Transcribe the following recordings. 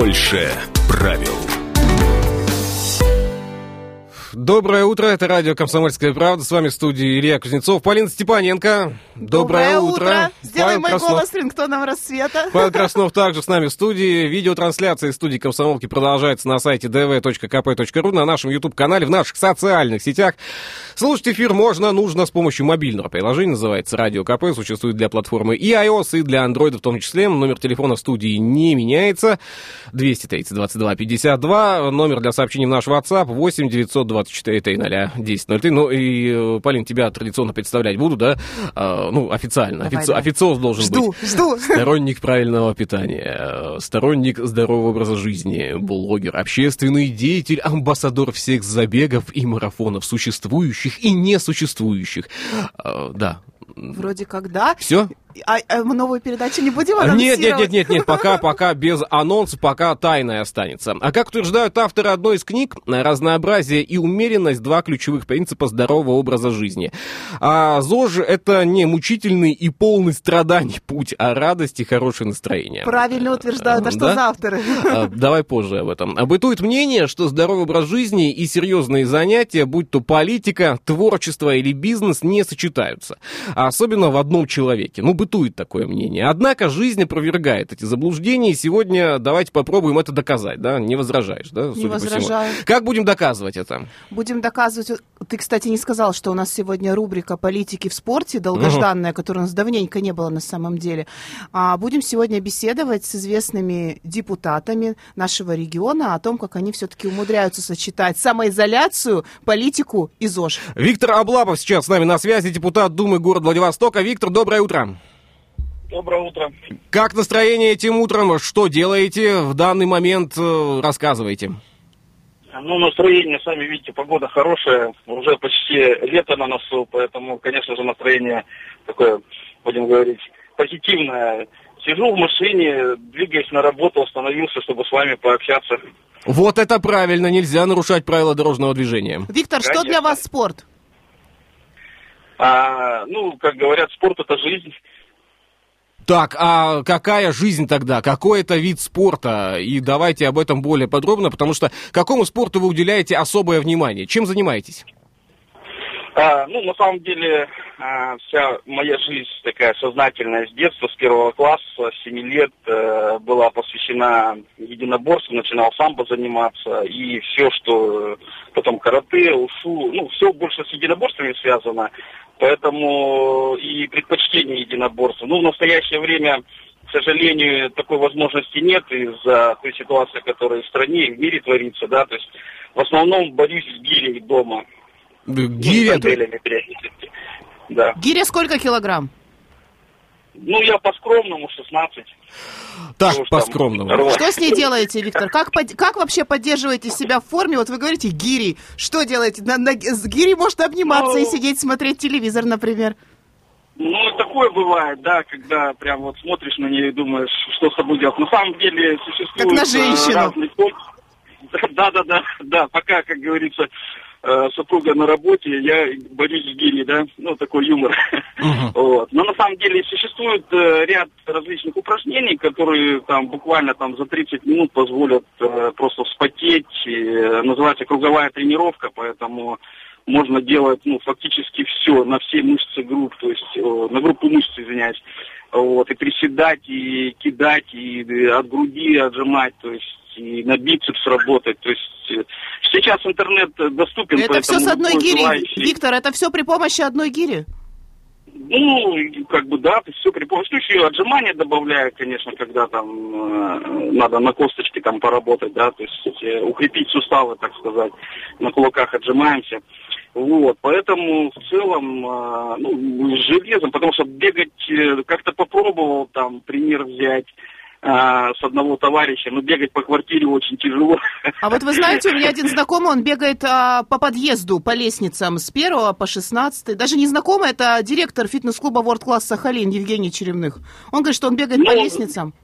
Больше правил. Доброе утро, это радио «Комсомольская правда». С вами в студии Илья Кузнецов, Полина Степаненко. Доброе, Доброе утро. Сделай Павел мой Краснов. голос рингтоном рассвета. Павел Краснов также с нами в студии. Видеотрансляция из студии «Комсомолки» продолжается на сайте dv.kp.ru, на нашем YouTube-канале, в наших социальных сетях. Слушать эфир можно, нужно с помощью мобильного приложения, называется «Радио КП», существует для платформы и iOS, и для Android в том числе. Номер телефона в студии не меняется. 230 22 52. Номер для сообщений в наш WhatsApp 8 924 300 1003. Ну и, э, Полин, тебя традиционно представлять буду, да? А, ну, официально. Давай, Офици- давай. Официоз должен Жду, быть. жду. Сторонник правильного питания, э, сторонник здорового образа жизни, блогер, общественный деятель, амбассадор всех забегов и марафонов, существующих и несуществующих. Э, Да. Вроде как да. Все? А, а мы новую передачу не будем Нет, нет, нет, нет, нет, пока, пока без анонса, пока тайной останется. А как утверждают авторы одной из книг, разнообразие и умеренность – два ключевых принципа здорового образа жизни. А ЗОЖ – это не мучительный и полный страданий путь, а радость и хорошее настроение. Правильно утверждают. А что Да? за авторы? А, Давай позже об этом. Бытует мнение, что здоровый образ жизни и серьезные занятия, будь то политика, творчество или бизнес, не сочетаются. А особенно в одном человеке. Ну, бытует такое мнение. Однако жизнь опровергает эти заблуждения, и сегодня давайте попробуем это доказать, да? Не возражаешь, да? всему? возражаю. Как будем доказывать это? Будем доказывать. Ты, кстати, не сказал, что у нас сегодня рубрика «Политики в спорте», долгожданная, которой у нас давненько не было на самом деле. А будем сегодня беседовать с известными депутатами нашего региона о том, как они все-таки умудряются сочетать самоизоляцию, политику и ЗОЖ. Виктор Облапов сейчас с нами на связи, депутат Думы города Владивостока. Виктор, доброе утро. Доброе утро. Как настроение этим утром? Что делаете в данный момент? Э, Рассказывайте. Ну, настроение, сами видите, погода хорошая, уже почти лето на носу, поэтому, конечно же, настроение такое, будем говорить, позитивное. Сижу в машине, двигаясь на работу, остановился, чтобы с вами пообщаться. Вот это правильно, нельзя нарушать правила дорожного движения. Виктор, что для Конечно. вас спорт? А, ну, как говорят, спорт это жизнь. Так, а какая жизнь тогда? Какой это вид спорта? И давайте об этом более подробно, потому что какому спорту вы уделяете особое внимание? Чем занимаетесь? А, ну, на самом деле, а, вся моя жизнь такая сознательная с детства, с первого класса, с 7 лет э, была посвящена единоборству, начинал самбо заниматься, и все, что э, потом карате, ушу, ну, все больше с единоборствами связано, поэтому и предпочтение единоборства. Ну, в настоящее время, к сожалению, такой возможности нет из-за той ситуации, которая в стране и в мире творится, да, то есть в основном борюсь с гирей дома. Э, Ну, Гиря? с. Да. Гиря сколько килограмм? Ну, я по-скромному 16. Так, по-скромному. Что с ней делаете, Виктор? Как, под- как вообще поддерживаете себя в форме? Вот вы говорите гири. Что делаете? На, на- с гири можно обниматься и Ну. сидеть, смотреть телевизор, например. Ну, такое бывает, да, когда прям вот смотришь на нее и думаешь, что с собой делать. На самом деле существуют Как на э, женщину. разные Да, да, да, да, пока, как говорится, супруга на работе, я борюсь с гири, да, ну, такой юмор. Вот. Но на самом деле существует э, ряд различных упражнений, которые там буквально там за 30 минут позволят э, просто вспотеть. И, э, называется круговая тренировка, поэтому можно делать ну, фактически все на все мышцы групп, то есть э, на группу мышц, извиняюсь. Вот, и приседать, и кидать, и э, от груди отжимать, то есть и на бицепс работать. То есть э, сейчас интернет э, доступен, это все с одной гири. желающий- Виктор, это все при помощи одной гири? ну, как бы да, все при помощи. Ну, еще отжимания добавляю, конечно, когда там э, надо на косточке там поработать, да, то есть э, укрепить суставы, так сказать. На кулаках отжимаемся. Вот, поэтому в целом, э, ну, с железом, потому что бегать э, как-то попробовал, там, пример взять э, с одного товарища, но бегать по квартире очень тяжело. А вот вы знаете, у меня один знакомый, он бегает а, по подъезду, по лестницам с первого по шестнадцатый. Даже не знакомый, это директор фитнес-клуба World Class Сахалин Евгений Черемных. Он говорит, что он бегает по Ну, лестницам.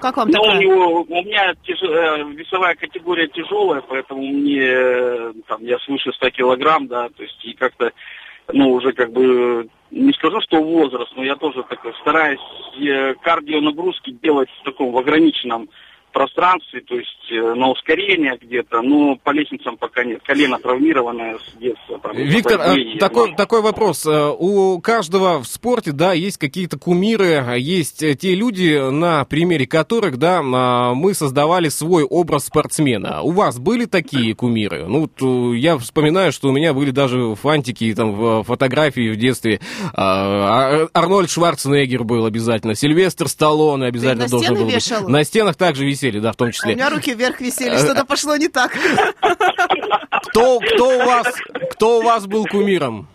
Как вам Ну, у такая? него, у меня тяж- э, весовая категория тяжелая, поэтому мне, э, там, я свыше 100 килограмм, да, то есть, и как-то, ну, уже как бы, не скажу, что возраст, но я тоже так стараюсь э, кардионагрузки делать в таком, в ограниченном пространстве, то есть э, на ускорение где-то, но по лестницам пока нет. Колено травмированное с детства. Там, Виктор, а, такой, такой вопрос. Э, у каждого в спорте, да, есть какие-то кумиры, есть те люди, на примере которых, да, а, мы создавали свой образ спортсмена. У вас были такие кумиры? Ну, я вспоминаю, что у меня были даже фантики, там, фотографии в детстве. А, Арнольд Шварценеггер был обязательно, Сильвестр Сталлоне обязательно должен был вешал? быть. На стенах также висели, да, в том числе. А у меня руки вверх висели, что-то пошло не так. Кто, кто, у вас, кто у вас был кумиром?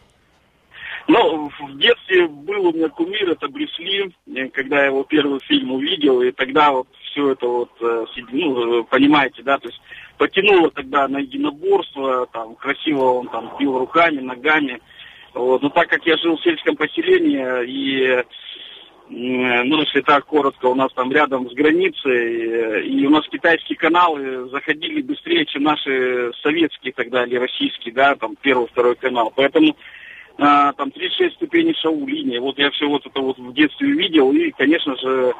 Ну, в детстве был у меня кумир, это Брюс Ли, когда я его первый фильм увидел, и тогда вот все это вот, э, ну, понимаете, да, то есть потянуло тогда на единоборство, там, красиво он там бил руками, ногами, вот, но так как я жил в сельском поселении, и ну, если так коротко, у нас там рядом с границей, и у нас китайские каналы заходили быстрее, чем наши советские тогда или российские, да, там первый, второй канал. Поэтому а, там 36 ступеней шоу-линии. Вот я все вот это вот в детстве видел, и, конечно же,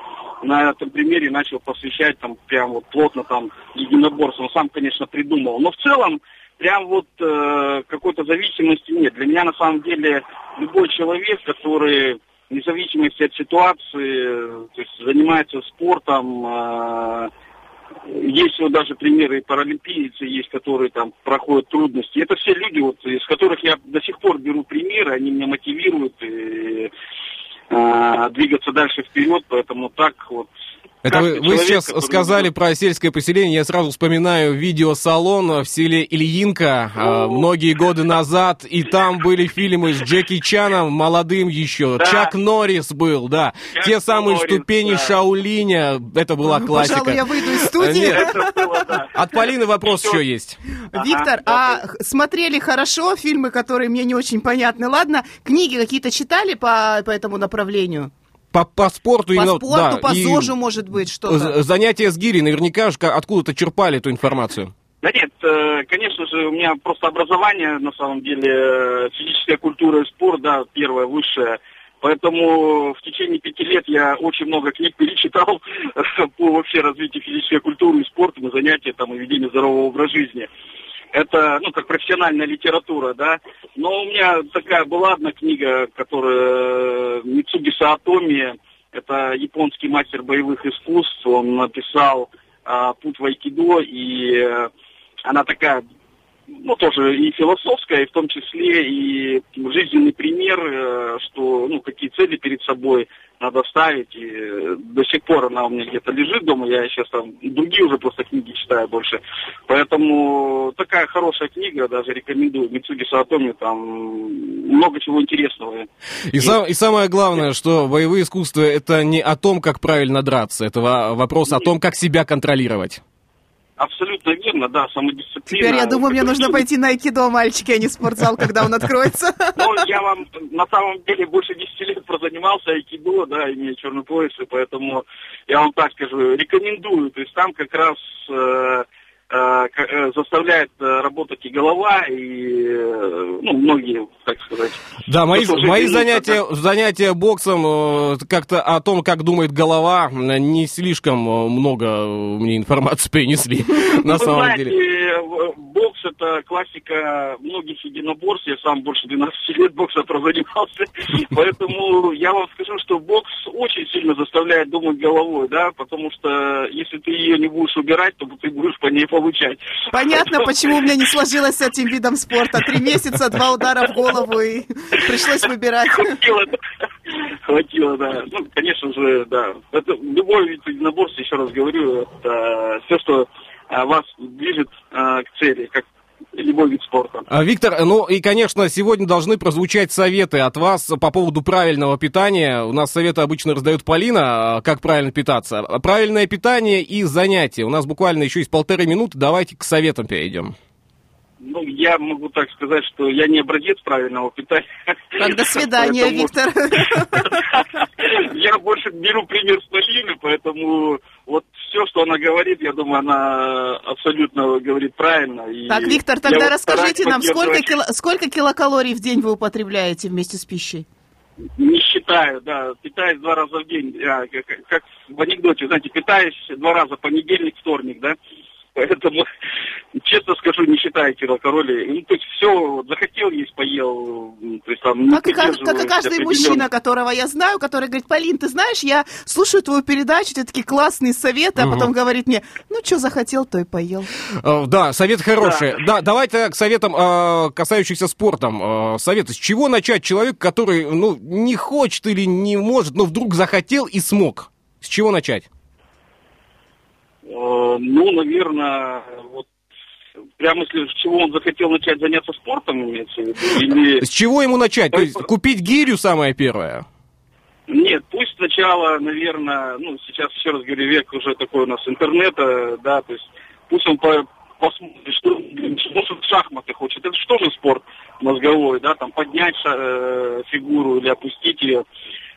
на этом примере начал посвящать там прям вот плотно там единоборством. Сам, конечно, придумал. Но в целом, прям вот э, какой-то зависимости нет. Для меня, на самом деле, любой человек, который вне зависимости от ситуации, то есть занимается спортом. Э, есть вот даже примеры паралимпийцы есть, которые там проходят трудности. Это все люди, вот, из которых я до сих пор беру примеры, они меня мотивируют и, э, двигаться дальше вперед, поэтому так вот это вы, вы сейчас сказали про сельское поселение, я сразу вспоминаю видеосалон в селе Ильинка э, многие годы назад, и там были фильмы с Джеки Чаном, молодым еще, да. Чак Норрис был, да, Чак те самые Норрис, ступени да. Шаулиня, это была ну, классика. Пожалуй, я выйду из студии. От Полины вопрос еще есть. Виктор, а смотрели хорошо фильмы, которые мне не очень понятны, ладно? Книги какие-то читали по, по этому направлению? По, по спорту по именно. спорту, да, по ЗОЖу, может быть, что-то. Занятия с гири наверняка же откуда-то черпали эту информацию. Да нет, э, конечно же, у меня просто образование, на самом деле, э, физическая культура и спорт, да, первое, высшее. Поэтому в течение пяти лет я очень много книг перечитал по вообще развитию физической культуры и спорта, на занятия там и ведению здорового образа жизни это, ну, как профессиональная литература, да. Но у меня такая была одна книга, которая Мицуги Саатоми, это японский мастер боевых искусств, он написал а, «Путь в айкидо», и э, она такая ну, тоже и философская, и в том числе и жизненный пример, э, что, ну, какие цели перед собой надо ставить. И э, до сих пор она у меня где-то лежит дома, я сейчас там другие уже просто книги читаю больше. Поэтому такая хорошая книга, даже рекомендую. Мицуги Саатоми, там много чего интересного. И, и... Сам, и самое главное, что боевые искусства это не о том, как правильно драться, это вопрос о том, как себя контролировать. Абсолютно верно, да, самодисциплина. Теперь я думаю, мне нужно пойти на айкидо, мальчики, а не спортзал, когда он откроется. Ну, я вам на самом деле больше 10 лет прозанимался айкидо, да, имея черный пояс, и поэтому я вам так скажу, рекомендую. То есть там как раз э, заставляет э, работать и голова, и ну, многие, так сказать. Да, мои, мои занятия, занятия боксом как-то о том, как думает голова, не слишком много мне информации принесли, на самом деле. Бокс это классика многих единоборств, я сам больше 12 лет боксом прозанимался, поэтому я вам скажу, что бокс очень сильно заставляет думать головой, да, потому что если ты ее не будешь убирать, то ты будешь по ней получать. Понятно, почему у меня не сложилось с этим видом спорта. Три месяца, два удара в голову, и пришлось выбирать. Хватило, Хватило, да. Ну, конечно же, да. Это любой вид единоборства, еще раз говорю, это все, что а, вас движет а, к цели, как любой вид спорта. А, Виктор, ну и, конечно, сегодня должны прозвучать советы от вас по поводу правильного питания. У нас советы обычно раздает Полина, как правильно питаться. Правильное питание и занятия. У нас буквально еще есть полторы минуты. Давайте к советам перейдем. Ну, я могу так сказать, что я не образец правильного питания. Так, до свидания, Виктор. Я больше беру пример с Полины, поэтому вот все, что она говорит, я думаю, она абсолютно говорит правильно. Так, Виктор, тогда расскажите нам, сколько, кило, сколько килокалорий в день вы употребляете вместе с пищей? Не считаю, да. Питаюсь два раза в день. А, как, как в анекдоте, знаете, питаюсь два раза понедельник, вторник, да. Поэтому, честно скажу, не считаю килокалорий. Ну, то есть все, захотел есть, поел. То есть, там, как, и, как, как и каждый мужчина, которого я знаю, который говорит, Полин, ты знаешь, я слушаю твою передачу, у тебя такие классные советы, а потом говорит мне, ну, что захотел, то и поел. Uh, да, совет хороший. Да, да давайте к советам, uh, касающихся спортом. Uh, совет, с чего начать человек, который, ну, не хочет или не может, но вдруг захотел и смог? С чего начать? Э, ну, наверное, вот прямо если с чего он захотел начать заняться спортом, имеется в виду, или... С чего ему начать? То есть купить гирю самое первое? Нет, пусть сначала, наверное, ну, сейчас, еще раз говорю, век уже такой у нас интернета, да, то есть пусть он по, посмотрит, что, в шахматы хочет. Это что же спорт мозговой, да, там поднять э, фигуру или опустить ее.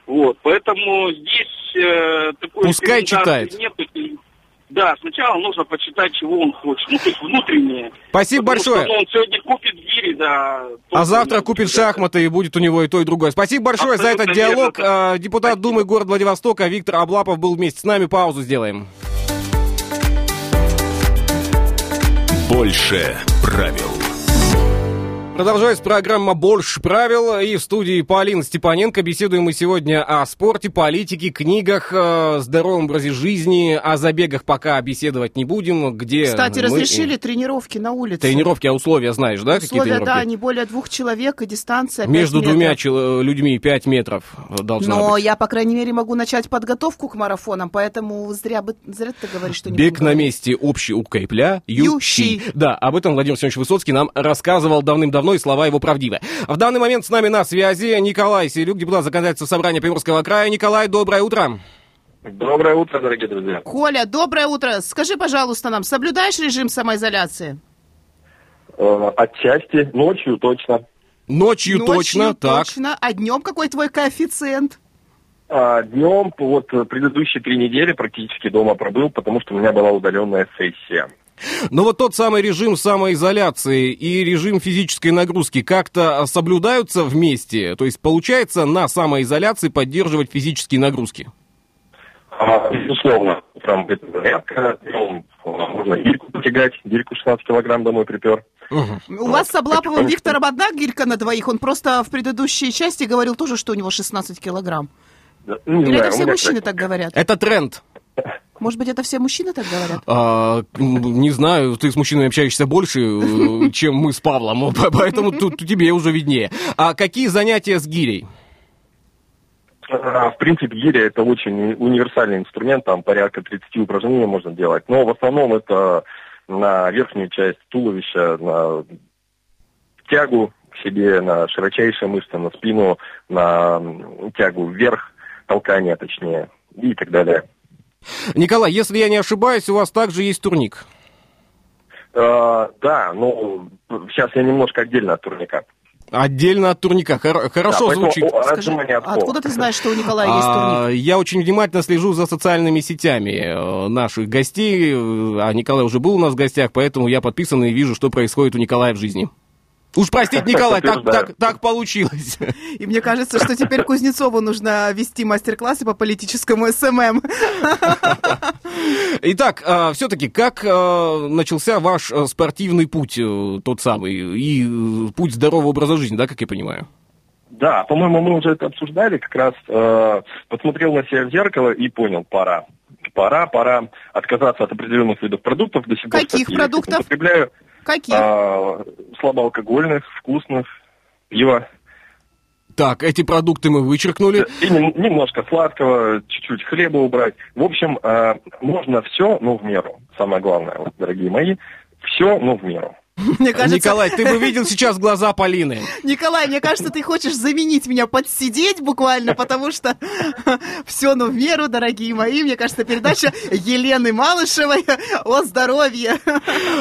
Вот, поэтому здесь э, такой Пускай читает. Нет, да, сначала нужно почитать, чего он хочет. Ну, то есть внутреннее. Спасибо Потому большое. Что, ну, он сегодня купит гири, да. А завтра купит шахматы, и будет у него и то, и другое. Спасибо большое Абсолютно за этот диалог. Верно. А, депутат Спасибо. Думы города Владивостока Виктор Облапов был вместе с нами. Паузу сделаем. Больше правил. Продолжается программа «Больше правил». И в студии Полина Степаненко. Беседуем мы сегодня о спорте, политике, книгах, э, здоровом образе жизни. О забегах пока беседовать не будем. Где Кстати, мы... разрешили тренировки на улице. Тренировки, а условия знаешь, да? Условия, какие тренировки? да, не более двух человек и дистанция Между метров. двумя чел- людьми 5 метров должна Но быть. я, по крайней мере, могу начать подготовку к марафонам, поэтому зря, бы, зря ты говоришь, что не Бег на месте общий укрепля, ющий. Да, об этом Владимир Семенович Высоцкий нам рассказывал давным-давно и слова его правдивы. В данный момент с нами на связи Николай Селюк, депутат законодательства собрания Приморского края. Николай, доброе утро. Доброе утро, дорогие друзья. Коля, доброе утро. Скажи, пожалуйста, нам, соблюдаешь режим самоизоляции? Э, отчасти, ночью точно. Ночью, ночью точно, так. точно. А днем какой твой коэффициент? А, днем, вот предыдущие три недели практически дома пробыл, потому что у меня была удаленная сессия. Но вот тот самый режим самоизоляции и режим физической нагрузки как-то соблюдаются вместе? То есть получается на самоизоляции поддерживать физические нагрузки? А, безусловно, прям это зарядка, ну, можно гирьку потягать, гирьку 16 килограмм домой припер. Угу. У вас с Облаповым Виктором одна гирька на двоих, он просто в предыдущей части говорил тоже, что у него 16 килограмм. Да, не Или знаю, это все мужчины так говорят? Это тренд. Может быть, это все мужчины так говорят? А, не знаю, ты с мужчинами общаешься больше, э, чем мы с Павлом, поэтому тут тебе уже виднее. А какие занятия с гирей? А, в принципе, гиря это очень универсальный инструмент, там порядка 30 упражнений можно делать. Но в основном это на верхнюю часть туловища, на тягу к себе, на широчайшие мышцы, на спину, на тягу вверх, толкание точнее и так далее. Николай, если я не ошибаюсь, у вас также есть турник. Uh, да, ну, сейчас я немножко отдельно от турника. Отдельно от турника. Хор- хорошо да, звучит. Скажи, откуда ты знаешь, что у Николая есть турник? А, я очень внимательно слежу за социальными сетями э, наших гостей. А Николай уже был у нас в гостях, поэтому я подписан и вижу, что происходит у Николая в жизни. Уж простите, Николай, так, так, так получилось. И мне кажется, что теперь Кузнецову нужно вести мастер-классы по политическому SMM. Итак, а, все-таки, как а, начался ваш а, спортивный путь, э, тот самый, и путь здорового образа жизни, да, как я понимаю? Да, по-моему, мы уже это обсуждали, как раз э, посмотрел на себя в зеркало и понял, пора. Пора, пора отказаться от определенных видов продуктов. До сих пор, Каких кстати, продуктов? Употребляю Каких? А, слабоалкогольных, вкусных, пиво. Так, эти продукты мы вычеркнули. И немножко сладкого, чуть-чуть хлеба убрать. В общем, а, можно все, но в меру. Самое главное, вот, дорогие мои, все, но в меру. Мне кажется... Николай, ты бы видел сейчас глаза Полины. Николай, мне кажется, ты хочешь заменить меня, подсидеть буквально, потому что все, ну, в меру, дорогие мои. Мне кажется, передача Елены Малышевой о здоровье.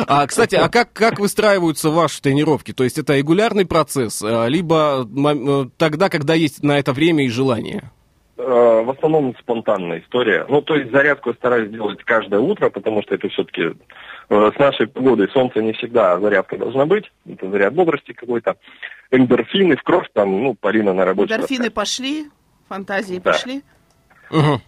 А, кстати, а как, как выстраиваются ваши тренировки? То есть это регулярный процесс, а, либо э, тогда, когда есть на это время и желание? Э, в основном спонтанная история. Ну, то есть зарядку я стараюсь делать каждое утро, потому что это все-таки э, с нашей погодой солнце не всегда зарядка должна быть. Это заряд бодрости какой-то. эндорфины в кровь, там, ну, Полина на работе. Эндорфины пошли, фантазии да. пошли. Угу.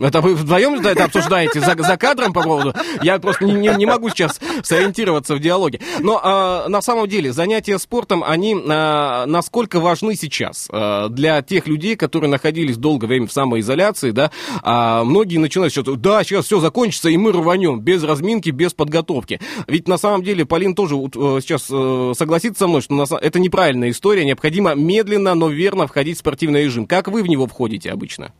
Это вы вдвоем это обсуждаете за, за кадром по поводу? Я просто не, не, не могу сейчас сориентироваться в диалоге. Но а, на самом деле занятия спортом, они а, насколько важны сейчас а, для тех людей, которые находились долгое время в самоизоляции, да? А, многие начинают что да, сейчас все закончится, и мы рванем, без разминки, без подготовки. Ведь на самом деле Полин тоже вот, э, сейчас э, согласится со мной, что на, это неправильная история, необходимо медленно, но верно входить в спортивный режим. Как вы в него входите обычно?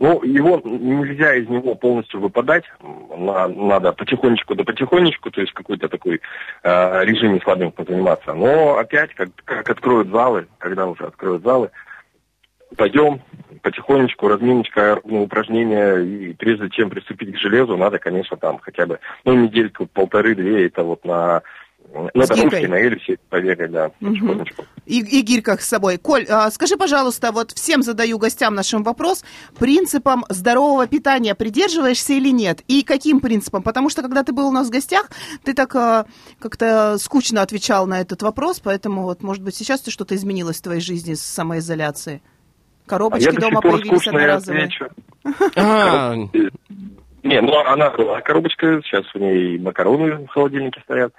Ну, его нельзя из него полностью выпадать. Надо потихонечку да потихонечку, то есть какой-то такой э, режиме слабым позаниматься. Но опять, как, как откроют залы, когда уже откроют залы, пойдем потихонечку, разминочка, ну, упражнения, и прежде чем приступить к железу, надо, конечно, там хотя бы, ну, недельку, полторы-две, это вот на на дорожке, на Эльсе побегать, да, потихонечку. И, и гирьках с собой. Коль, а, скажи, пожалуйста, вот всем задаю гостям нашим вопрос, принципам здорового питания придерживаешься или нет? И каким принципам? Потому что, когда ты был у нас в гостях, ты так а, как-то скучно отвечал на этот вопрос, поэтому вот, может быть, сейчас ты что-то изменилось в твоей жизни с самоизоляцией? Коробочки а дома появились одноразовые? А. Не, ну она была коробочка, сейчас в ней макароны в холодильнике стоят.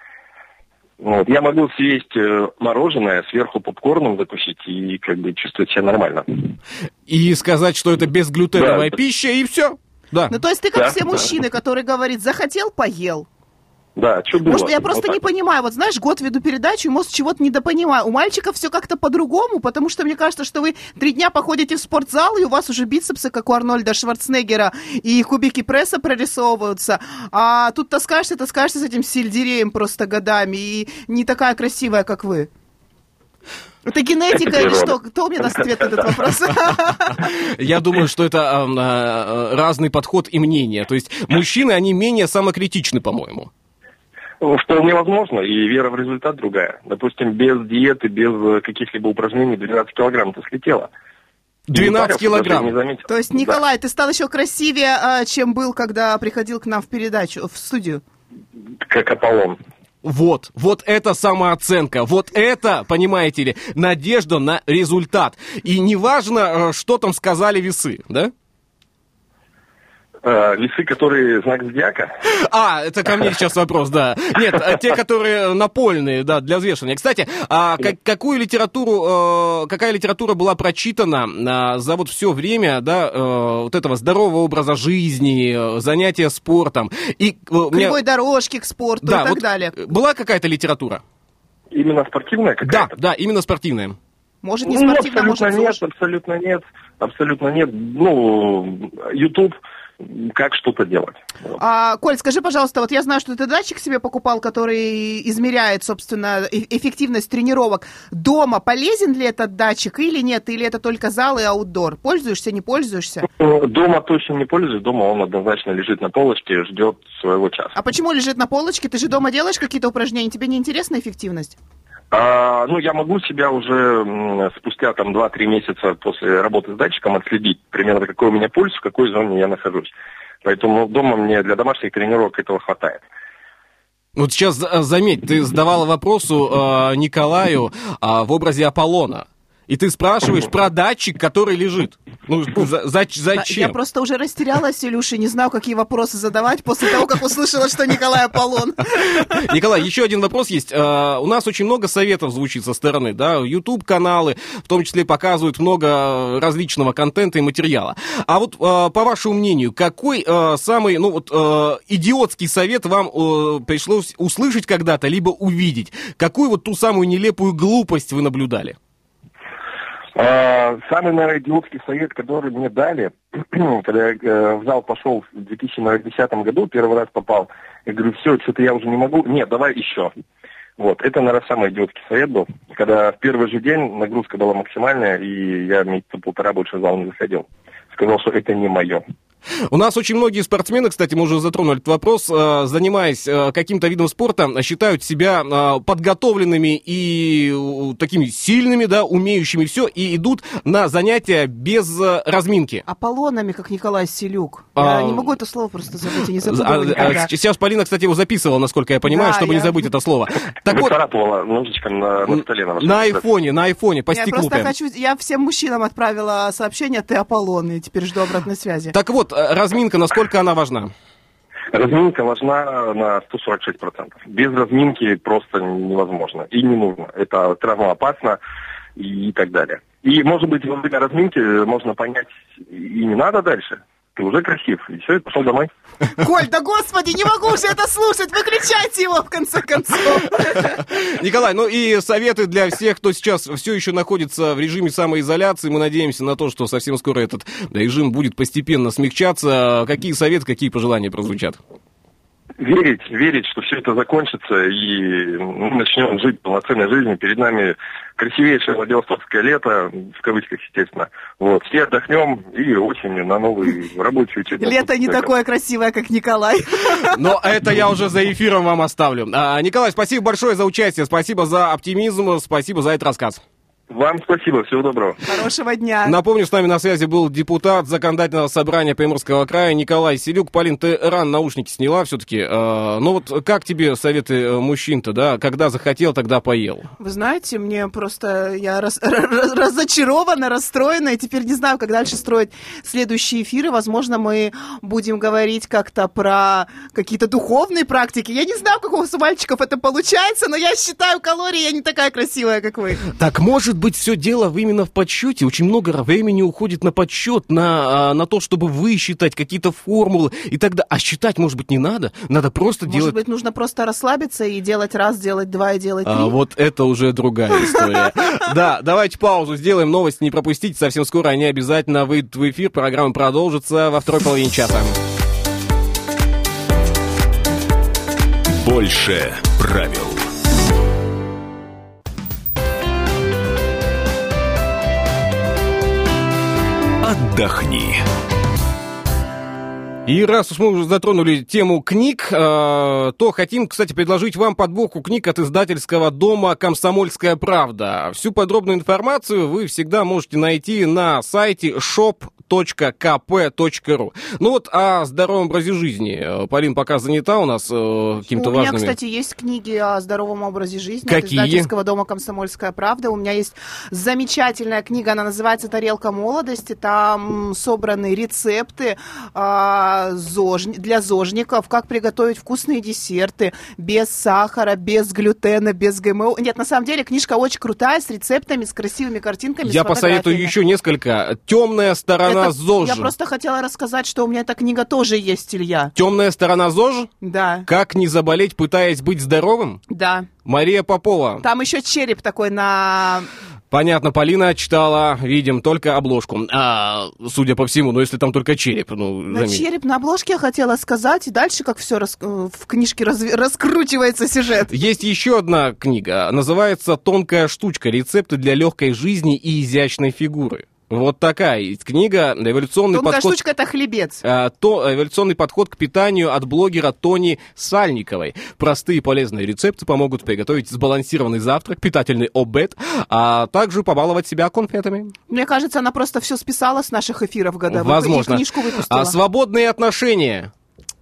Вот. Я могу съесть э, мороженое, сверху попкорном закусить и как бы чувствовать себя нормально. И сказать, что это безглютеновая да. пища, и все. Да. Ну, то есть ты как да, все мужчины, да. которые говорят, захотел, поел. Да, что было? Может, я просто вот не понимаю. Вот знаешь, год веду передачу, и, может, чего-то недопонимаю. У мальчиков все как-то по-другому, потому что мне кажется, что вы три дня походите в спортзал, и у вас уже бицепсы, как у Арнольда Шварценеггера, и кубики пресса прорисовываются. А тут таскаешься, таскаешься с этим сельдереем просто годами, и не такая красивая, как вы. Это генетика или что? Кто мне даст ответ на этот вопрос? Я думаю, что это а, а, разный подход и мнение. То есть мужчины, они менее самокритичны, по-моему. Вполне возможно, и вера в результат другая. Допустим, без диеты, без каких-либо упражнений 12 килограмм ты слетела. 12 килограмм. То есть, Николай, да. ты стал еще красивее, а, чем был, когда приходил к нам в передачу, в студию? Как Аполлон. Вот, вот это самооценка, вот это, понимаете ли, надежда на результат. И неважно, э, что там сказали весы, да? Э, весы, которые знак зодиака. А, это ко мне сейчас вопрос, да. Нет, э, те, которые напольные, да, для взвешивания. Кстати, а как, какую литературу, э, какая литература была прочитана за вот все время, да, вот этого здорового образа жизни, занятия спортом? И, Кривой меня... дорожки к спорту да, и так вот далее. Была какая-то литература? Именно спортивная какая-то? Да, да, именно спортивная. Может, не спортивная, ну, абсолютно может, нет, абсолютно нет, абсолютно нет. Ну, YouTube как что-то делать. А, Коль, скажи, пожалуйста, вот я знаю, что ты датчик себе покупал, который измеряет, собственно, эффективность тренировок. Дома полезен ли этот датчик или нет? Или это только зал и аутдор? Пользуешься, не пользуешься? Ну, дома точно не пользуюсь. Дома он однозначно лежит на полочке, ждет своего часа. А почему лежит на полочке? Ты же дома делаешь какие-то упражнения? Тебе не интересна эффективность? А, ну, я могу себя уже спустя там 2-3 месяца после работы с датчиком отследить примерно какой у меня пульс, в какой зоне я нахожусь. Поэтому дома мне для домашних тренировок этого хватает. Вот сейчас заметь, ты задавала вопросу э, Николаю э, в образе Аполлона и ты спрашиваешь про датчик, который лежит. Ну, за, за, зачем? Я просто уже растерялась, Илюша, не знаю, какие вопросы задавать после того, как услышала, что Николай Аполлон. Николай, еще один вопрос есть. Uh, у нас очень много советов звучит со стороны, да, YouTube-каналы, в том числе показывают много различного контента и материала. А вот, uh, по вашему мнению, какой самый, ну вот, идиотский совет вам пришлось услышать когда-то, либо увидеть? Какую вот ту самую нелепую глупость вы наблюдали? А, самый, наверное, идиотский совет, который мне дали, когда я э, в зал пошел в 2010 году, первый раз попал, я говорю, все, что-то я уже не могу, нет, давай еще. Вот, это, наверное, самый идиотский совет был, когда в первый же день нагрузка была максимальная, и я месяца полтора больше в зал не заходил. Сказал, что это не мое. У нас очень многие спортсмены, кстати, мы уже затронули этот вопрос, э, занимаясь э, каким-то видом спорта, считают себя э, подготовленными и такими сильными, да, умеющими все, и идут на занятия без разминки. Аполлонами, как Николай Селюк. Я А, не могу это слово просто забыть, я не забуду а, а, никогда. сейчас Полина, кстати, его записывала, насколько я понимаю, Да, чтобы не я- забыть это слово. Так вот, ножичком на, на столе на айфоне, на айфоне, по Я стеклу просто прям. хочу... Я всем мужчинам отправила сообщение «Ты Аполлон», и теперь жду обратной связи. Так вот, разминка, насколько она важна? Разминка важна на 146%. Без разминки просто невозможно и не нужно. Это травмоопасно и так далее. И, может быть, во время разминки можно понять, и не надо дальше. Ты уже красив. И все, и пошел домой. Коль, да господи, не могу уже это слушать, выключайте его в конце концов. Николай, ну и советы для всех, кто сейчас все еще находится в режиме самоизоляции. Мы надеемся на то, что совсем скоро этот режим будет постепенно смягчаться. Какие советы, какие пожелания прозвучат? Верить, верить, что все это закончится, и мы начнем жить полноценной жизнью. Перед нами красивейшее Владивостокское лето, в кавычках, естественно. Вот, все отдохнем и осенью на новый рабочий учебный Лето не такое красивое, как Николай. Но это я уже за эфиром вам оставлю. А, Николай, спасибо большое за участие, спасибо за оптимизм, спасибо за этот рассказ. Вам спасибо, всего доброго. Хорошего дня. Напомню, с нами на связи был депутат законодательного собрания Приморского края Николай Селюк. Полин, ты рано наушники сняла все-таки. ну вот как тебе советы э, мужчин-то, да? Когда захотел, тогда поел. Вы знаете, мне просто я рас- раз- разочарована, расстроена, и теперь не знаю, как дальше строить следующие эфиры. Возможно, мы будем говорить как-то про какие-то духовные практики. Я не знаю, как у вас у мальчиков это получается, но я считаю калории, я не такая красивая, как вы. Так может быть все дело именно в подсчете? Очень много времени уходит на подсчет, на, а, на то, чтобы высчитать какие-то формулы и далее. А считать, может быть, не надо? Надо просто Может делать... быть, нужно просто расслабиться и делать раз, делать два и делать три. А вот это уже другая история. Да, давайте паузу сделаем, новости не пропустите. Совсем скоро они обязательно выйдут в эфир. Программа продолжится во второй половине часа. Больше правил. Отдохни. И раз уж мы уже затронули тему книг, э, то хотим, кстати, предложить вам подборку книг от издательского дома «Комсомольская правда». Всю подробную информацию вы всегда можете найти на сайте shop.kp.ru. Ну вот о здоровом образе жизни. Полин пока занята у нас э, какими-то У меня, важными... кстати, есть книги о здоровом образе жизни Какие? от издательского дома «Комсомольская правда». У меня есть замечательная книга, она называется «Тарелка молодости». Там собраны рецепты а, зож- для зожников, как приготовить вкусные десерты без сахара, без глютена, без ГМО. Нет, на самом деле книжка очень крутая, с рецептами, с красивыми картинками, Я посоветую еще несколько. «Темная сторона Это- ЗОЖ». Я просто хотела рассказать, что у меня эта книга тоже есть, Илья. «Темная сторона ЗОЖ». Да, Как не заболеть, пытаясь быть здоровым? да. Мария Попова. Там еще череп такой на Понятно, Полина читала, видим, только обложку. А, судя по всему, но если там только череп, ну, На заметь. череп на обложке я хотела сказать, и дальше как все в книжке разви- раскручивается сюжет. Есть еще одна книга, называется «Тонкая штучка. Рецепты для легкой жизни и изящной фигуры». Вот такая книга, эволюционный Тонкая подход... штучка это хлебец. А, то эволюционный подход к питанию от блогера Тони Сальниковой. Простые полезные рецепты помогут приготовить сбалансированный завтрак, питательный обед, а также побаловать себя конфетами. Мне кажется, она просто все списала с наших эфиров годовых Возможно. и книжку выпустила. А свободные отношения.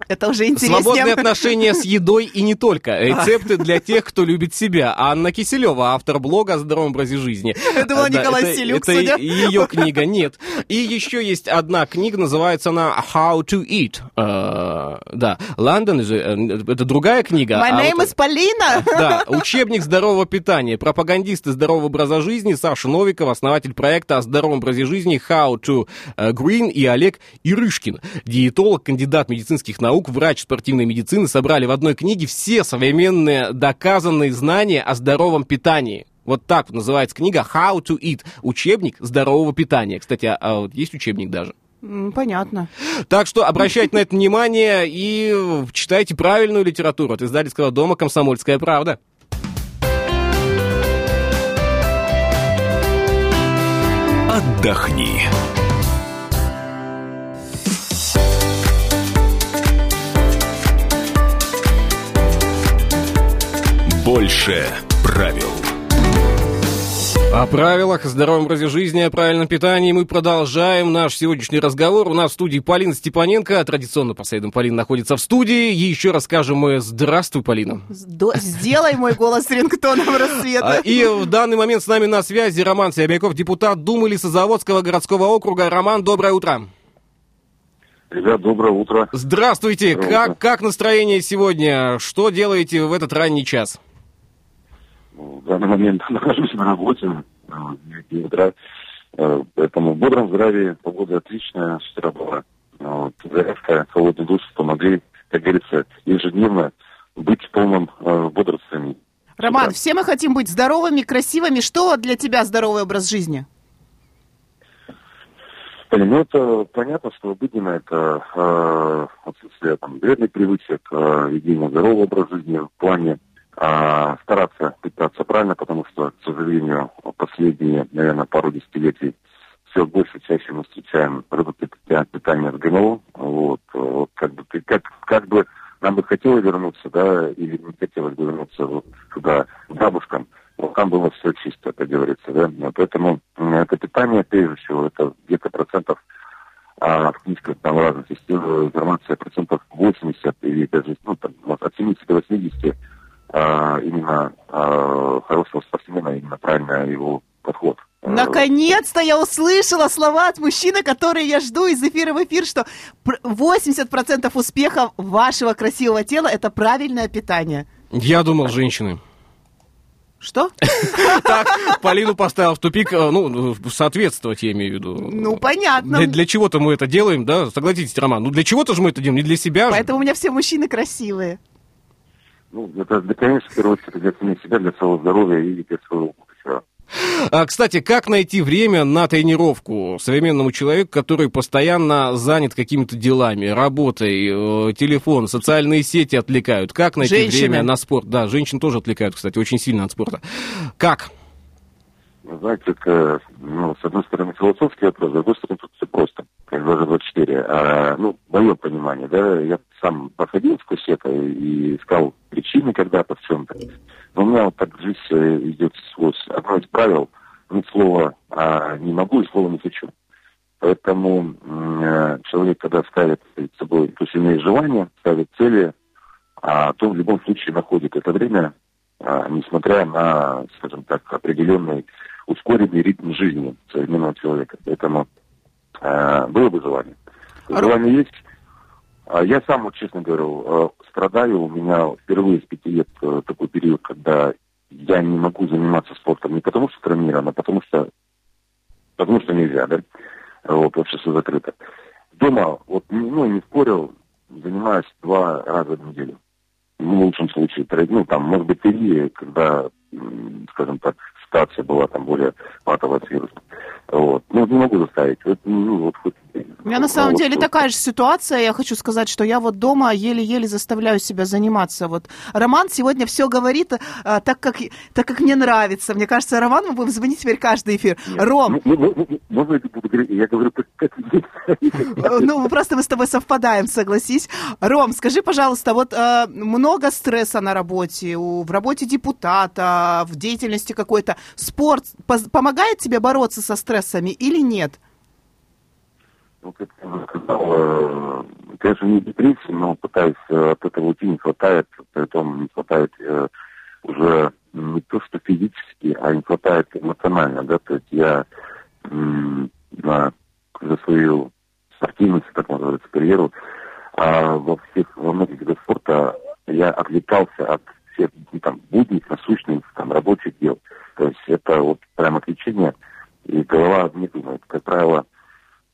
Это уже Свободные интереснее. отношения с едой и не только. Рецепты для тех, кто любит себя. Анна Киселева, автор блога о здоровом образе жизни. Я думала, Да, Николай это- Селюк, Это судя. ее книга, нет. И еще есть одна книга, называется она How to Eat. Э, Да, Лондон, э, это другая книга. My а name вот- is Полина. да, учебник здорового питания. Пропагандисты здорового образа жизни Саша Новиков, основатель проекта о здоровом образе жизни How to э, Green и Олег Ирышкин. Диетолог, кандидат медицинских наук, врач спортивной медицины собрали в одной книге все современные доказанные знания о здоровом питании. Вот так вот называется книга How to Eat. Учебник здорового питания. Кстати, а, а вот есть учебник даже. Понятно. Так что обращайте на это внимание и читайте правильную литературу от издательского дома «Комсомольская правда». Отдохни. Больше правил. О правилах, здоровом образе жизни, о правильном питании мы продолжаем наш сегодняшний разговор. У нас в студии Полина Степаненко. Традиционно по средам Полина находится в студии. И еще раз скажем мы «Здравствуй, Полина». Сдо- Сделай мой голос рингтоном А, рассвета. И в данный момент с нами на связи Роман Сябяков, депутат Думы Лесозаводского городского округа. Роман, доброе утро. Ребят, доброе утро. Здравствуйте. Доброе Как, утро. как настроение сегодня? Что делаете в этот ранний час? В данный момент нахожусь на работе. э, девяти утра. Э, Поэтому в бодром здравии, погода отличная, с утра была. э, Вот, зарядка, холодный душ помогли, как говорится, ежедневно быть в полном э, бодрствовании. Роман, Да. все мы хотим быть здоровыми, красивыми. Что для тебя здоровый образ жизни? Ну это понятно, что обыденно это э, отсутствие там, вредных привычек, э, ведение здорового образа жизни в плане э, стараться питаться правильно, потому что, к сожалению, последние, наверное, пару десятилетий все больше чаще мы встречаем продукты пита- питания с ГМО. Вот, э, вот как бы как, как бы нам бы хотелось вернуться, да, или не хотелось бы вернуться вот сюда, к бабушкам, вот там было все чисто, как говорится, да. Поэтому это питание, прежде всего, это где-то процентов, а в книжках там разных есть э, информация, процентов 80 или даже, ну, там, от 70 до 80 а, именно а, хорошего спортсмена, именно правильно его подход. Э, Наконец-то я услышала слова от мужчины, которые я жду из эфира в эфир, что пр- 80% успеха вашего красивого тела – это правильное питание. Я думал, женщины. Что? Так, Полину поставил в тупик, э, ну, соответствовать, я имею в виду. Ну, понятно. Для, для чего-то мы это делаем, да? Согласитесь, Роман. Ну, для чего-то же мы это делаем, не для себя же. Поэтому у меня все мужчины красивые. Ну, это, да, конечно, в первую очередь для самих себя, для своего здоровья и для своего будущего. А, кстати, как найти время на тренировку современному человеку, который постоянно занят какими-то делами, работой, э, телефон, социальные сети отвлекают? Как найти Женщины. время на спорт? Да, женщин тоже отвлекают, кстати, очень сильно от спорта. Как? Вы знаете, это, ну, с одной стороны, философский вопрос, с другой стороны, тут все просто, как 24. А, ну, в моем понимании, да, я сам проходил сквозь это и искал причины когда-то в чем-то. Но у меня вот так жизнь э, идет сквозь одно из правил, нет слова а, «не могу» и слова «не хочу». Поэтому э, человек, когда ставит перед собой, то есть имеет желание, ставит цели, а, то в любом случае находит это время, а, несмотря на, скажем так, определенный ускоренный ритм жизни современного человека. Поэтому э, было бы желание. Желание есть. А Я сам, вот, честно говорю, э, страдаю. У меня впервые с пяти лет э, такой период, когда я не могу заниматься спортом не потому, что травмирован, а потому что, потому что нельзя, да? Вот, вообще все закрыто. Дома, вот, ну, не спорил, занимаюсь два раза в неделю. Ну, в лучшем случае, ну, там, может быть, три, когда, скажем так, ситуация была там более патовая с вирусом. Вот. Ну, не могу заставить. Вот, ну, вот хоть... У меня на самом вот, деле вот. такая же ситуация. Я хочу сказать, что я вот дома еле-еле заставляю себя заниматься. Вот Роман сегодня все говорит а, так, как, так, как мне нравится. Мне кажется, Роман, мы будем звонить теперь каждый эфир. Нет. Ром, Ну, ну, ну, ну, можно я буду говорить? Я говорю, как. Э, Ну, просто мы с тобой совпадаем, согласись. Ром, скажи, пожалуйста, вот э, много стресса на работе, в работе депутата, в деятельности какой-то. Спорт помогает тебе бороться со стрессами или нет? Ну, как я уже сказал, э, конечно, не депрессии, но пытаюсь э, от этого уйти, не хватает, притом не хватает э, уже не то, что физически, а не хватает эмоционально, да, то есть я на- за свою спортивность, так говорить, карьеру, а во всех, во многих видах спорта я отвлекался от всех ну, там будних, насущных, там, рабочих дел. То есть это вот прям отвлечение, и голова не думает. Как правило,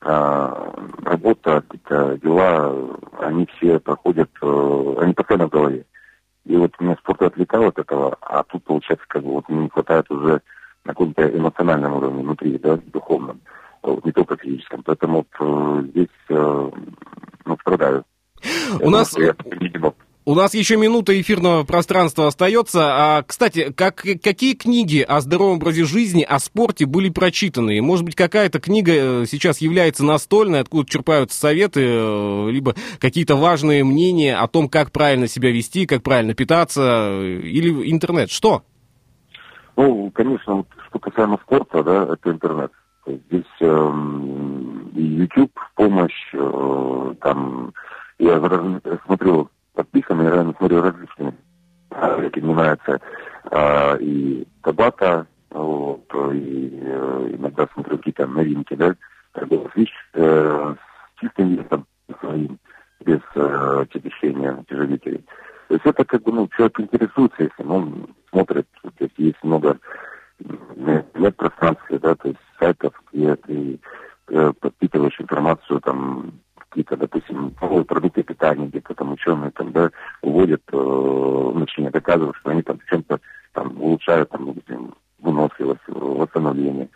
а, работа, какие-то дела, они все проходят, э, они постоянно в голове. И вот меня спорт отвлекал от этого, а тут, получается, как бы вот мне не хватает уже на каком-то эмоциональном уровне внутри, да, духовном, вот, не только физическом. Поэтому вот, э, здесь э, ну, страдаю. У нас, Я, видимо, у нас еще минута эфирного пространства остается. А, кстати, как, какие книги о здоровом образе жизни, о спорте были прочитаны? Может быть, какая-то книга э, сейчас является настольной, откуда черпаются советы, э, либо какие-то важные мнения о том, как правильно себя вести, как правильно питаться, э, или интернет? Что? Ну, конечно, вот, что касаемо спорта, да, это интернет. Здесь э, YouTube помощь, э, там, я смотрю подписан, я смотрю различные, занимается э, и Табата, вот, и э, иногда смотрю какие-то новинки, да, Свич э, с чистым весом своим, без э, очищения утяжелителей. То есть это как бы, ну, человек интересуется, если он смотрит, то есть есть много нет пространства, да, то есть сайтов, где ты э, подпитываешь информацию, там, какие-то, допустим, новые продукты питания, где-то там ученые там, да, уводят, э, начинают доказывать, что они там чем-то там улучшают, там, допустим, выносливость, восстановление.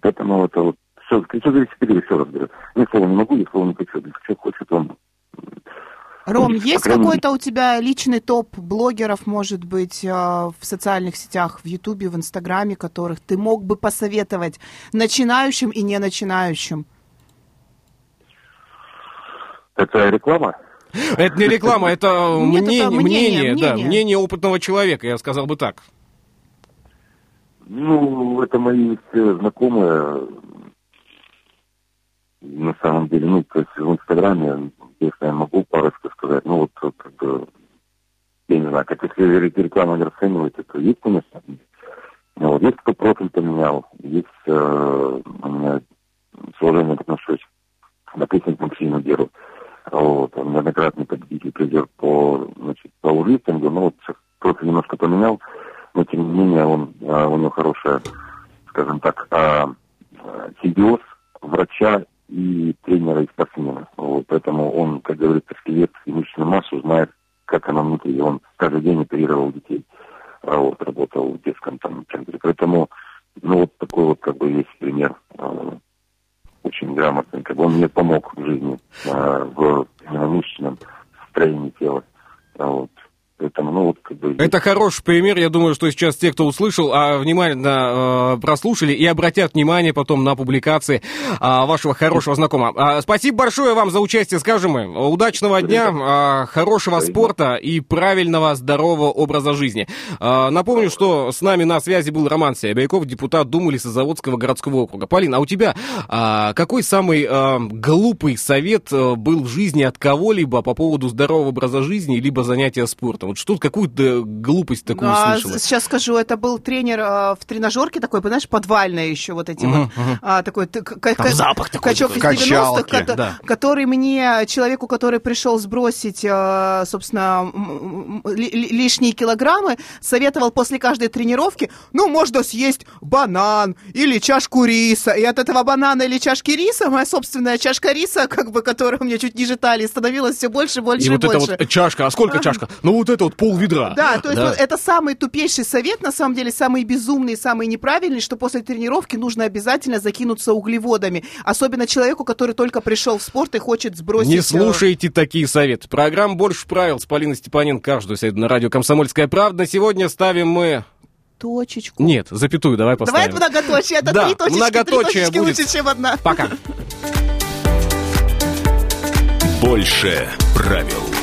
Поэтому это вот все, все зависит от все разберет. Ни слова не могу, ни слова не хочу. Если человек хочет, он Ром, есть какой-то у тебя личный топ блогеров, может быть, э, в социальных сетях, в Ютубе, в Инстаграме, которых ты мог бы посоветовать начинающим и не начинающим? Это реклама? Это не реклама, это мнение, мнение, да, мнение опытного человека, я сказал бы так. Ну, это мои все знакомые, на самом деле, ну, то есть в Инстаграме если я могу парочку сказать, ну вот как бы, я не знаю, как если рекламу не расценивать, это есть, конечно. Ну, вот, есть кто профиль поменял, есть э, у меня с уважением отношусь, допустим, к Максиму Геру. Вот, он неоднократный победитель призер по, значит, по листингу, ну вот профиль немножко поменял, но тем не менее он, а, у него хорошая, скажем так, а, симбиоз врача и тренера, и спортсмена. Вот, поэтому он, как говорится, скелет и мышечную массу знает, как она внутри. Он каждый день оперировал детей. А вот, работал в детском там центре. Поэтому, ну, вот такой вот, как бы, есть пример а, очень грамотный. Как он мне помог в жизни а, в мышечном строении тела. Вот. Поэтому, ну, вот, как бы... Это хороший пример. Я думаю, что сейчас те, кто услышал, а, внимательно э, прослушали и обратят внимание потом на публикации э, вашего хорошего знакомого. Э, спасибо большое вам за участие, скажем мы. Удачного дня, э, хорошего спорта и правильного здорового образа жизни. Э, напомню, что с нами на связи был Роман Сябяков, депутат Думы Лесозаводского городского округа. Полина, а у тебя э, какой самый э, глупый совет был в жизни от кого-либо по поводу здорового образа жизни, либо занятия спортом? Вот что какую-то глупость такую а, слышала. Сейчас скажу, это был тренер а, в тренажерке такой, понимаешь, подвальная еще вот эти угу, вот, угу. А, такой Там к- запах такой. Качок из 90-х, да. который мне, человеку, который пришел сбросить, а, собственно, лишние килограммы, советовал после каждой тренировки, ну, можно съесть банан или чашку риса, и от этого банана или чашки риса моя собственная чашка риса, как бы, которая у меня чуть ниже талии, становилась все больше, больше и, и вот больше. это вот чашка, а сколько чашка? Ну, вот это вот пол ведра. Да, то есть да. Вот это самый тупейший совет, на самом деле, самый безумный, самый неправильный, что после тренировки нужно обязательно закинуться углеводами. Особенно человеку, который только пришел в спорт и хочет сбросить... Не э, слушайте такие советы. Программа «Больше правил» с Полиной Степаненко каждую среду на радио «Комсомольская правда». Сегодня ставим мы точечку. Нет, запятую давай поставим. Давай многоточие, это да, три точечки, многоточие три точечки будет. лучше, чем одна. Пока. Больше правил.